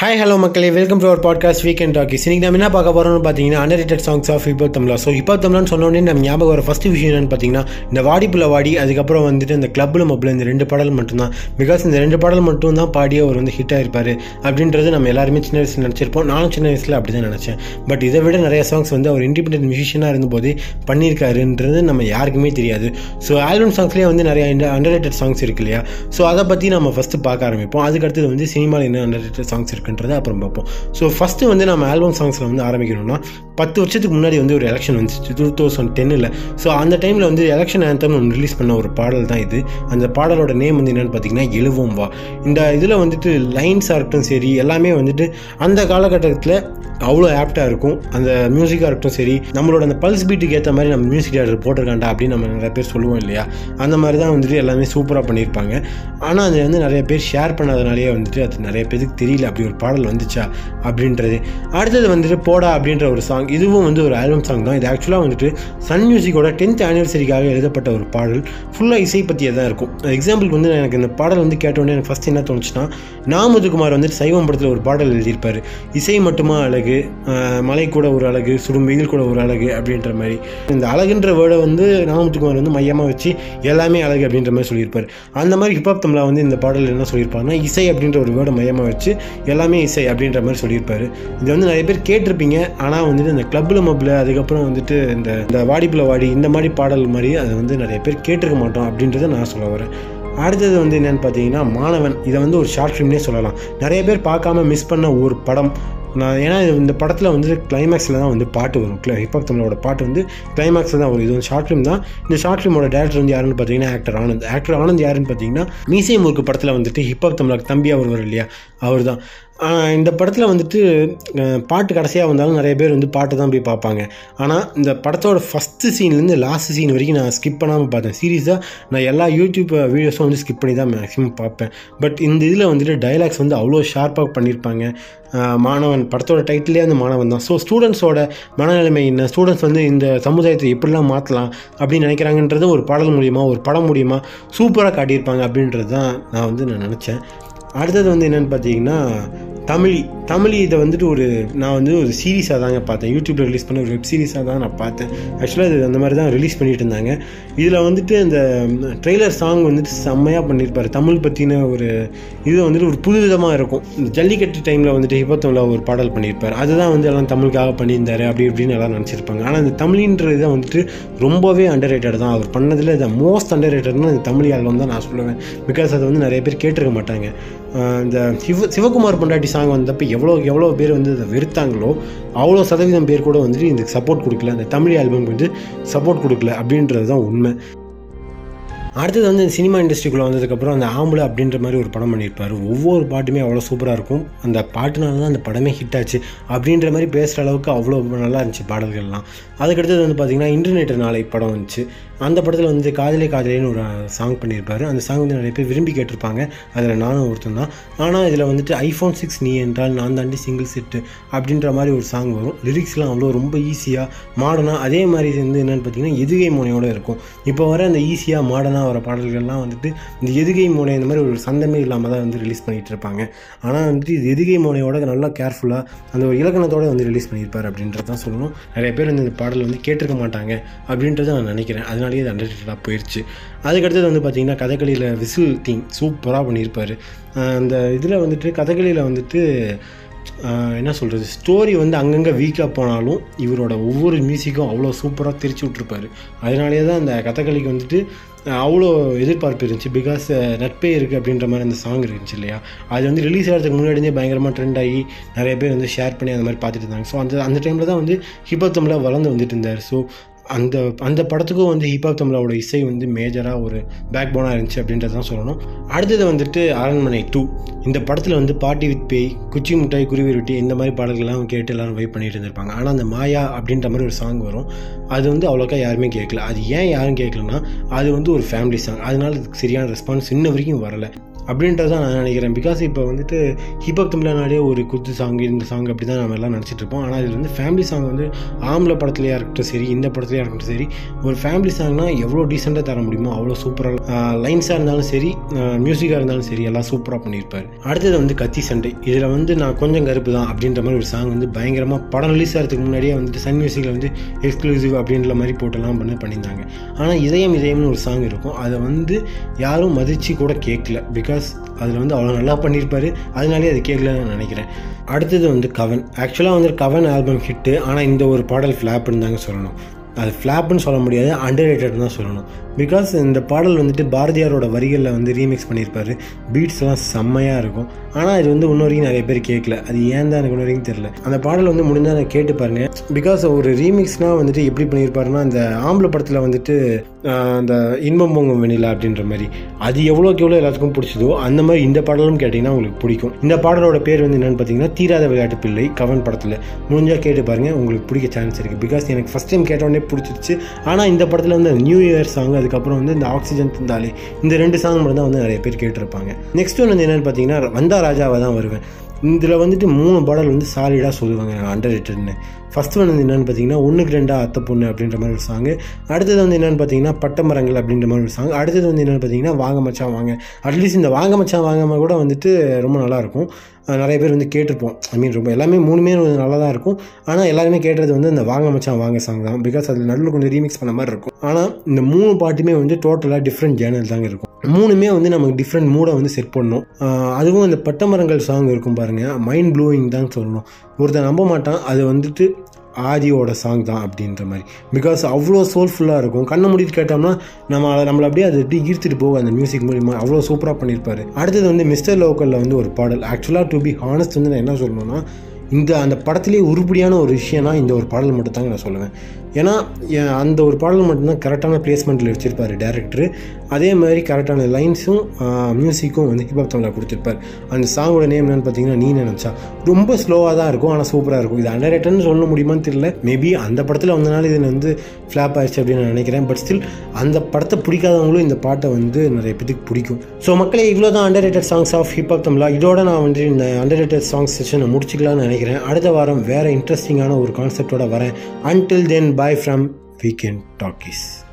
Hi hello மக்களே. Welcome to our podcast weekend talkies இன்றைக்கி நம்ம என்ன பார்க்க போகிறோம்னு பார்த்தீங்கன்னா அண்டர் சாங்ஸ் ஆஃப் இப்போ தமிழா ஸோ இப்போ தமிழ்னு சொன்னோடனே நம்ம ஞாபகம் வர ஃபஸ்ட் விஷயம் என்னென்னு பார்த்தீங்கன்னா இந்த வாடிப்புல வாடி அதுக்கப்புறம் வந்துட்டு இந்த கிளப்பில் மப்பில் இந்த ரெண்டு பாடல் மட்டும்தான். பிகாஸ் இந்த ரெண்டு பாடல் மட்டும் தான் பாடி அவர் வந்து ஹிட் ஆகிருப்பார் அப்படின்றது நம்ம எல்லாருமே சின்ன வயசில் நினச்சிருப்போம். நானும் சின்ன வயசில் அப்படி தான் நினச்சேன். பட் இதை விட நிறைய சாங்ஸ் வந்து அவர் இண்டிபெண்டன்ட் மியூசிஷியனாக இருந்தபோது பண்ணியிருக்காருன்றது நம்ம யாருக்குமே தெரியாது. ஸோ ஆல்பம் சாங்ஸ்லேயே வந்து நிறைய அண்டர் சாங்ஸ் இருக்கு இல்லையா? ஸோ அதை பற்றி நம்ம ஃபஸ்ட்டு பார்க்க ஆரம்பிப்போம். அதுக்கடுத்தது வந்து சினிமாவில் என்ன அண்டர் சாங்ஸ் இருக்குது அப்படின்றத அப்புறம் பார்ப்போம். ஸோ ஃபஸ்ட்டு வந்து நம்ம ஆல்பம் சாங்ஸில் வந்து ஆரம்பிக்கணும்னா பத்து வருஷத்துக்கு முன்னாடி வந்து ஒரு எலெக்ஷன் வந்துச்சு. டூ தௌசண்ட் டென்னில் ஸோ அந்த டைமில் வந்து எலெக்ஷன் ஆந்தம் ஒன்று ரிலீஸ் பண்ண ஒரு பாடல் தான் இது. அந்த பாடலோட நேம் வந்து என்னென்னு பார்த்தீங்கன்னா எழுவோம் வா. இந்த இதில் வந்துட்டு லைன்ஸாக இருக்கட்டும் சரி எல்லாமே வந்துட்டு அந்த காலகட்டத்தில் அவ்வளோ ஆப்டாக இருக்கும். அந்த மியூசிக்காக இருக்கட்டும் சரி நம்மளோட அந்த பல்ஸ் பீட்டுக்கு ஏற்ற மாதிரி நம்ம மியூசிக் டேரக்டர் போட்டிருக்காண்டா அப்படின்னு நம்ம நிறைய பேர் சொல்லுவோம் இல்லையா? அந்த மாதிரி தான் வந்துட்டு எல்லாமே சூப்பராக பண்ணியிருப்பாங்க. ஆனால் அது வந்து நிறைய பேர் ஷேர் பண்ணாதனாலேயே வந்துட்டு அது நிறைய பேருக்கு தெரியல. அப்படி ஒரு பாடல் வந்துச்சா அப்படின்றது. அடுத்தது வந்துட்டு போடா அப்படின்ற ஒரு சாங் இதுவும் வந்து ஒரு ஆல்பம் சாங் தான். இது ஆக்சுவலாக வந்துட்டு சன் மியூசிக்கோட டென்த் ஆனிவர்சரிக்காக எழுதப்பட்ட ஒரு பாடல். ஃபுல்லாக இசை பற்றியே தான் இருக்கும். எக்ஸாம்பிளுக்கு வந்து எனக்கு இந்த பாடல் வந்து கேட்டோடனே எனக்கு ஃபஸ்ட் என்ன தோணுச்சுன்னா நாமதுகுமார் வந்துட்டு சைவம் படத்தில் ஒரு பாடல் எழுதியிருப்பார். இசை மட்டுமா அழகு மலை கூட ஒரு அழகு சுடும் வெயில் கூட ஒரு அழகு அப்படின்ற மாதிரி. இந்த அழகுன்ற வேர்டை வந்து நாமுத்துக்குமார் வந்து மையமாக வச்சு எல்லாமே அழகு அப்படின்ற மாதிரி சொல்லியிருப்பார். அந்த மாதிரி ஹிப்ஹாப் தமிழா வந்து இந்த பாடல் என்ன சொல்லியிருப்பாருன்னா இசை அப்படின்ற ஒரு வேர்டை மையமாக வச்சு எல்லாமே இசை அப்படின்ற மாதிரி சொல்லியிருப்பாரு. இது வந்து நிறைய பேர் கேட்டிருப்பீங்க. ஆனால் வந்துட்டு இந்த கிளப்பில் மப்பில் அதுக்கப்புறம் வந்துட்டு இந்த இந்த வாடிப்புல வாடி இந்த மாதிரி பாடல் மாதிரி அதை வந்து நிறைய பேர் கேட்டிருக்க மாட்டோம் அப்படின்றத நான் சொல்ல வரேன். அடுத்தது வந்து என்னென்னு பார்த்தீங்கன்னா மாணவன். இதை வந்து ஒரு ஷார்ட் ஃபிலிம்னே சொல்லலாம். நிறைய பேர் பார்க்காம மிஸ் பண்ண ஒரு படம். நான் ஏன்னா இந்த படத்தில் வந்து கிளைமேக்ஸில் தான் வந்து பாட்டு வரும். ஹிப்ஹாப் தமிழோட பாட்டு வந்து கிளைமேக்ஸில் தான் வரும். இது வந்து ஷார்ட் ஃபிலிம் தான். இந்த ஷார்ட் ஃபிலிமோட டேரக்டர் வந்து யாருன்னு பார்த்தீங்கன்னா ஆக்டர் ஆனந்த். ஆக்டர் ஆனந்த் யாருன்னு பார்த்தீங்கன்னா மீசை முறுக்கு படத்தில் வந்துட்டு ஹிப்ஹாப் தமிழாக்கு தம்பியாக வரும் இல்லையா? அவர் தான் இந்த படத்தில் வந்துட்டு பாட்டு கடைசியாக வந்தாலும் நிறைய பேர் வந்து பாட்டு தான் போய் பார்ப்பாங்க. ஆனால் இந்த படத்தோட ஃபஸ்ட்டு சீன்லேருந்து லாஸ்ட் சீன் வரைக்கும் நான் ஸ்கிப் பண்ணாமல் பார்த்தேன். சீரியஸாக நான் எல்லா யூடியூப் வீடியோஸும் வந்து ஸ்கிப் பண்ணி தான் மேக்ஸிமம் பார்ப்பேன். பட் இந்த இதில் வந்துட்டு டைலாக்ஸ் வந்து அவ்வளோ ஷார்ப்பாக பண்ணியிருப்பாங்க. மாணவன் படத்தோட டைட்டிலே வந்து மாணவன் தான். ஸோ ஸ்டூடெண்ட்ஸோட மனநிலைமை என்ன? ஸ்டூடெண்ட்ஸ் வந்து இந்த சமுதாயத்தை எப்படிலாம் மாற்றலாம் அப்படின்னு நினைக்கிறாங்கன்றது ஒரு பாடல் மூலியமாக ஒரு படம் மூலியமாக சூப்பராக காட்டியிருப்பாங்க அப்படின்றது தான் நான் வந்து நான் நினச்சேன். அடுத்தது வந்து என்னென்னு பார்த்தீங்கன்னா தமிழி தமிழி இதை வந்துட்டு ஒரு நான் வந்து ஒரு சீரீஸாக தாங்க பார்த்தேன். யூடியூப்பில் ரிலீஸ் பண்ண ஒரு வெப் சீரிஸாக தான் நான் பார்த்தேன். ஆக்சுவலாக இது அந்த மாதிரி தான் ரிலீஸ் பண்ணிட்டு இருந்தாங்க. இதில் வந்துட்டு அந்த ட்ரெய்லர் சாங் வந்துட்டு செம்மையாக பண்ணியிருப்பார் தமிழ் பற்றின ஒரு இது வந்துட்டு ஒரு புது விதமாக இருக்கும். இந்த ஜல்லிக்கட்டு டைமில் வந்துட்டு ஹிபத்தமில் ஒரு பாடல் பண்ணியிருப்பார் அதுதான் வந்து எல்லாம் தமிழுக்காக பண்ணியிருந்தார் அப்படி இப்படின்னு எல்லாம் நினச்சிருப்பாங்க. ஆனால் இந்த தமிழின்ற இதை வந்துட்டு ரொம்பவே அண்டர் தான். அவர் பண்ணதில் இந்த மோஸ்ட் அண்டர் ரேட்டட்னா இந்த தமிழ் ஆல்பம் தான் நான் சொல்லுவேன். பிகாஸ் அதை வந்து நிறைய பேர் கேட்டிருக்க மாட்டாங்க. இந்த சிவ சிவகுமார் பொண்டாட்டி சாங் வந்தப்போ எவ்வளோ எவ்வளோ பேர் வந்து அதை வெறுத்தாங்களோ அவ்வளோ சதவீதம் பேர் கூட வந்துட்டு இந்த சப்போர்ட் கொடுக்கல. அந்த தமிழ் ஆல்பம் வந்து சப்போர்ட் கொடுக்கல அப்படின்றது தான் உண்மை. அடுத்தது வந்து சினிமா இண்டஸ்ட்ரிக்குள்ளே வந்ததுக்கப்புறம் அந்த ஆம்பளை அப்படின்ற மாதிரி ஒரு படம் பண்ணியிருப்பார். ஒவ்வொரு பாட்டுமே அவ்வளோ சூப்பராக இருக்கும். அந்த பாட்டுனால தான் அந்த படமே ஹிட் ஆச்சு. அப்படின்ற மாதிரி பேசுகிற அளவுக்கு அவ்வளோ நல்லா இருந்துச்சு பாடல்கள்லாம். அதுக்கடுத்தது வந்து பார்த்திங்கன்னா இன்டர்நெட் நாளை படம் வந்துச்சு. அந்த படத்தில் வந்து காதலே காதலேன்னு ஒரு சாங் பண்ணியிருப்பார். அந்த சாங் வந்து நிறைய பேர் விரும்பி கேட்டிருப்பாங்க. அதில் நானும் ஒருத்தன் தான். ஆனால் இதில் வந்துட்டு ஐஃபோன் சிக்ஸ் நீ என்றால் நான் தாண்டி சிங்கிள் செட்டு அப்படின்ற மாதிரி ஒரு சாங் வரும். லிரிக்ஸ்லாம் அவ்வளோ ரொம்ப ஈஸியாக மாடர்னாக அதே மாதிரி வந்து என்னென்னு பார்த்தீங்கன்னா எதுகை மோனையோடு இருக்கும். இப்போ வர அந்த ஈஸியாக மாடர்னாக வர பாடல்கள்லாம் வந்துட்டு இந்த எதுகை மோனை இந்த மாதிரி ஒரு சந்தமே இல்லாமல் தான் வந்து ரிலீஸ் பண்ணிகிட்டு இருப்பாங்க. ஆனால் வந்துட்டு இது எதுகை மோனையோட நல்லா கேர்ஃபுல்லாக அந்த ஒரு இலக்கணத்தோடு வந்து ரிலீஸ் பண்ணியிருப்பார் அப்படின்றது தான் சொல்லணும். நிறைய பேர் வந்து இந்த பாடல் வந்து கேட்டிருக்க மாட்டாங்க அப்படின்றத நான் நினைக்கிறேன். அதனால் அதனாலேயே இது அண்டர்டேட்டடாக போயிடுச்சு அதுக்கடுத்தது வந்து பார்த்திங்கன்னா கதகளியில் விசில் தீம் சூப்பராக பண்ணியிருப்பார். அந்த இதில் வந்துட்டு கதகளியில் வந்துட்டு என்ன சொல்கிறது ஸ்டோரி வந்து அங்கங்கே வீக்காக போனாலும் இவரோட ஒவ்வொரு மியூசிக்கும் அவ்வளோ சூப்பராக திரிச்சு விட்ருப்பாரு அதனாலேயே தான் அந்த கதகளிக்கு வந்துட்டு அவ்வளோ எதிர்பார்ப்பு இருந்துச்சு. பிகாஸ் நட்பே இருக்குது அப்படின்ற மாதிரி அந்த சாங் இருந்துச்சு இல்லையா? அது வந்து ரிலீஸ் ஆகிறதுக்கு முன்னாடியே பயங்கரமாக ட்ரெண்ட் ஆகி நிறைய பேர் வந்து ஷேர் பண்ணி அந்த மாதிரி பார்த்துட்டு இருந்தாங்க. ஸோ அந்த அந்த டைமில் தான் வந்து ஹிப்ஹாப் வளர்ந்து வந்துட்டு இருந்தார். ஸோ அந்த அந்த படத்துக்கும் வந்து ஹிப்ஹாப் தமிழாவோட இசை வந்து மேஜராக ஒரு பேக் போனாக இருந்துச்சு அப்படின்றத தான் சொல்லணும். அடுத்தது வந்துட்டு அரண்மனை டூ இந்த படத்தில் வந்து பாட்டி வித் பேய் குச்சி முட்டாய் குருவி ரொட்டி இந்த மாதிரி பாடல்கள்லாம் கேட்டு எல்லாரும் வெயிட் பண்ணிட்டு இருந்திருப்பாங்க. ஆனால் அந்த மாயா அப்படின்ற மாதிரி ஒரு சாங் வரும். அது வந்து அவ்வளோக்கா யாருமே கேட்கல. அது ஏன் யாரும் கேட்கலன்னா அது வந்து ஒரு ஃபேமிலி சாங் அதனால அதுக்கு சரியான ரெஸ்பான்ஸ் இன்ன வரைக்கும் வரல. அப்படின்றது தான் நான் நினைக்கிறேன். பிகாஸ் இப்போ வந்துட்டு ஹிப்ஹப் தமிழ்நாடே ஒரு குத்து சாங் இந்த சாங் அப்படி தான் நம்ம எல்லாம் நினச்சிட்ருப்போம் ஆனால் இதில் வந்து ஃபேமிலி சாங் வந்து ஆம்பளை படத்துலையா இருக்கட்டும் சரி இந்த படத்துலையாக இருக்கட்டும் சரி ஒரு ஃபேமிலி சாங்னால் எவ்வளோ டீசெண்டாக தர முடியுமோ அவ்வளோ சூப்பராக லைன்ஸாக இருந்தாலும் சரி மியூசிக்காக இருந்தாலும் சரி எல்லாம் சூப்பராக பண்ணியிருப்பார். அடுத்தது வந்து கத்தி சண்டை. இதில் வந்து நான் கொஞ்சம் கருப்பு தான் அப்படின்ற மாதிரி ஒரு சாங் வந்து பயங்கரமாக படம் ரிலீஸ் ஆகிறதுக்கு முன்னாடியே வந்துட்டு சன் மியூசிக்கில் வந்து எக்ஸ்க்ளூசிவ் அப்படின்ற மாதிரி போட்டெல்லாம் பண்ணி பண்ணியிருந்தாங்க. ஆனால் இதயம் இதயம்னு ஒரு சாங் இருக்கும். அதை வந்து யாரும் மதித்து கூட கேட்கல. பிகாஸ் அதில் வந்து அவ்வளோ நல்லா பண்ணியிருப்பாரு. அதனாலே அது கேட்கலன்னு நினைக்கிறேன். அடுத்தது வந்து கவன் ஆக்சுவலாக வந்து கவன் ஆல்பம் ஹிட்டு ஆனால் இந்த ஒரு பாடல் ஃப்ளாப்னு தாங்க சொல்லணும். அது ஃப்ளாப்னு சொல்ல முடியாது அண்டர் ரேட்டட் தான் சொல்லணும். பிகாஸ் இந்த பாடல் வந்துட்டு பாரதியாரோட வரிகளில் வந்து ரீமிக்ஸ் பண்ணியிருப்பாரு. பீட்ஸ்லாம் செம்மையாக இருக்கும். ஆனால் இது வந்து இன்ன வரைக்கும் நிறைய பேர் கேட்கல. அது ஏன் தான் எனக்கு இன்ன வரைக்கும் தெரில அந்த பாடல் வந்து முடிஞ்சால் நான் கேட்டு பாருங்க. பிகாஸ் ஒரு ரீமிக்ஸ்னால் வந்துட்டு எப்படி பண்ணியிருப்பாருன்னா அந்த ஆம்பளை படத்தில் வந்துட்டு அந்த இன்பம் பொங்கும் வெண்ணிலா அப்படின்ற மாதிரி. அது எவ்வளோக்கு எவ்வளோ எல்லாத்துக்கும் பிடிச்சதோ அந்த மாதிரி இந்த பாடலும் கேட்டிங்கன்னா உங்களுக்கு பிடிக்கும். இந்த பாடலோட பேர் வந்து என்னென்னு பார்த்தீங்கன்னா தீராத விளையாட்டு பிள்ளை கவன் படத்தில். முடிஞ்சால் கேட்டு பாருங்கள் உங்களுக்கு பிடிக்க சான்ஸ் இருக்குது பிகாஸ் எனக்கு ஃபஸ்ட் டைம் கேட்டோடனே பிடிச்சிருச்சு. ஆனால் இந்த படத்தில் வந்து நியூ இயர் சாங் அதுக்கப்புறம் வந்து இந்த ஆக்சிஜன் தந்தாலே இந்த ரெண்டு சாங் மட்டும் தான் வந்து நிறைய பேர் கேட்டிருப்பாங்க. நெக்ஸ்ட் ஒன்று வந்து என்னென்னு பார்த்தீங்கன்னா வந்தா ராஜாவை தான் வருவேன். இதில் வந்துட்டு மூணு பாடல் வந்து சாலிடாக சொல்லுவாங்க அண்டர் ரேட்டட்னு ஃபஸ்ட் ஒன் வந்து என்னென்னு பார்த்தீங்கன்னா ஒன்றுக்கு ரெண்டாக அத்தை பொண்ணு அப்படின்ற மாதிரி ஒரு சாங் அடுத்தது வந்து என்னென்னு பார்த்தீங்கன்னா பட்டமரங்கள் அப்படின்ற மாதிரி ஒரு சாங் அடுத்தது வந்து என்னென்னு பார்த்தீங்கன்னா வாங்க மச்சான் வாங்க. அட்லீஸ்ட் இந்த வாங்க மச்சான் வாங்க கூட வந்துட்டு ரொம்ப நல்லாயிருக்கும் நிறைய பேர் வந்து கேட்டிருப்போம். ஐ மீன் ரொம்ப எல்லாமே மூணுமே நல்லா தான் இருக்கும். ஆனால் எல்லாருமே கேட்டது வந்து இந்த வாங்க மச்சான் வாங்க சாங் தான். பிகாஸ் அதில் நடுவில் கொஞ்சம் ரீமிக்ஸ் பண்ண மாதிரி இருக்கும். ஆனால் இந்த மூணு பாட்டுமே வந்து டோட்டலாக டிஃப்ரெண்ட் ஜேனல் தாங்க இருக்கும். மூணுமே வந்து நமக்கு டிஃப்ரெண்ட் மூடை வந்து செட் பண்ணும் அதுவும் இந்த பட்டமரங்கள் சாங் இருக்கும் பாருங்கள் மைண்ட் ப்ளூயிங் தான் சொல்லணும். ஒருத்தன் நம்ப மாட்டான். அது வந்துட்டு ஆதியோட சாங் தான் அப்படின்ற மாதிரி. பிகாஸ் அவ்வளோ சோல்ஃபுல்லாக இருக்கும். கண்ணை மூடிட்டு கேட்டோம்னா நம்ம அதை நம்மளை அப்படியே அதை எப்படி ஈர்த்துட்டு போகும் அந்த மியூசிக் மூலிமா அவ்வளோ சூப்பராக பண்ணியிருப்பாரு அடுத்தது வந்து மிஸ்டர் லோக்கலில் வந்து ஒரு பாடல். ஆக்சுவலாக டு பி ஹானஸ்ட் வந்து நான் என்ன சொல்லணும்னா இந்த அந்த படத்துலேயே உருப்படியான ஒரு விஷயம்னா இந்த ஒரு பாடல் மட்டும் தாங்க நான் சொல்லுவேன். ஏன்னா அந்த ஒரு பாடல் மட்டும்தான் கரெக்டான பிளேஸ்மெண்ட்டில் வச்சுருப்பார் டேரக்டர் அதே மாதிரி கரெக்டான லைன்ஸும் மியூசிக்கும் வந்து ஹிப்ஹாப் தமிழில் கொடுத்துருப்பார். அந்த சாங்கோட நேம் என்னன்னு பார்த்தீங்கன்னா நீ நினச்சா. ரொம்ப ஸ்லோவாக தான் இருக்கும் ஆனால் சூப்பராக இருக்கும். இது அண்டர் ரேட்டட்னு சொல்ல முடியுமான்னு தெரியல. மேபி அந்த படத்தில் வந்தனால இது வந்து ஃப்ளாப் ஆயிடுச்சு அப்படின்னு நான் நினைக்கிறேன். பட் ஸ்டில் அந்த படத்தை பிடிக்காதவங்களும் இந்த பாட்டை வந்து நிறைய பேத்துக்கு பிடிக்கும். ஸோ மக்களே இவ்வளோ தான் underrated songs of Hiphop Tamizha? இதோட நான் வந்து இந்த அண்டர் ரேட்டட் சாங்ஸ் செஷனை முடிச்சிக்கலாம்னு நினைக்கிறேன். அடுத்த வாரம் வேறு இன்ட்ரெஸ்டிங்கான ஒரு கான்செப்டோட வரேன். Until then bye from weekend talkies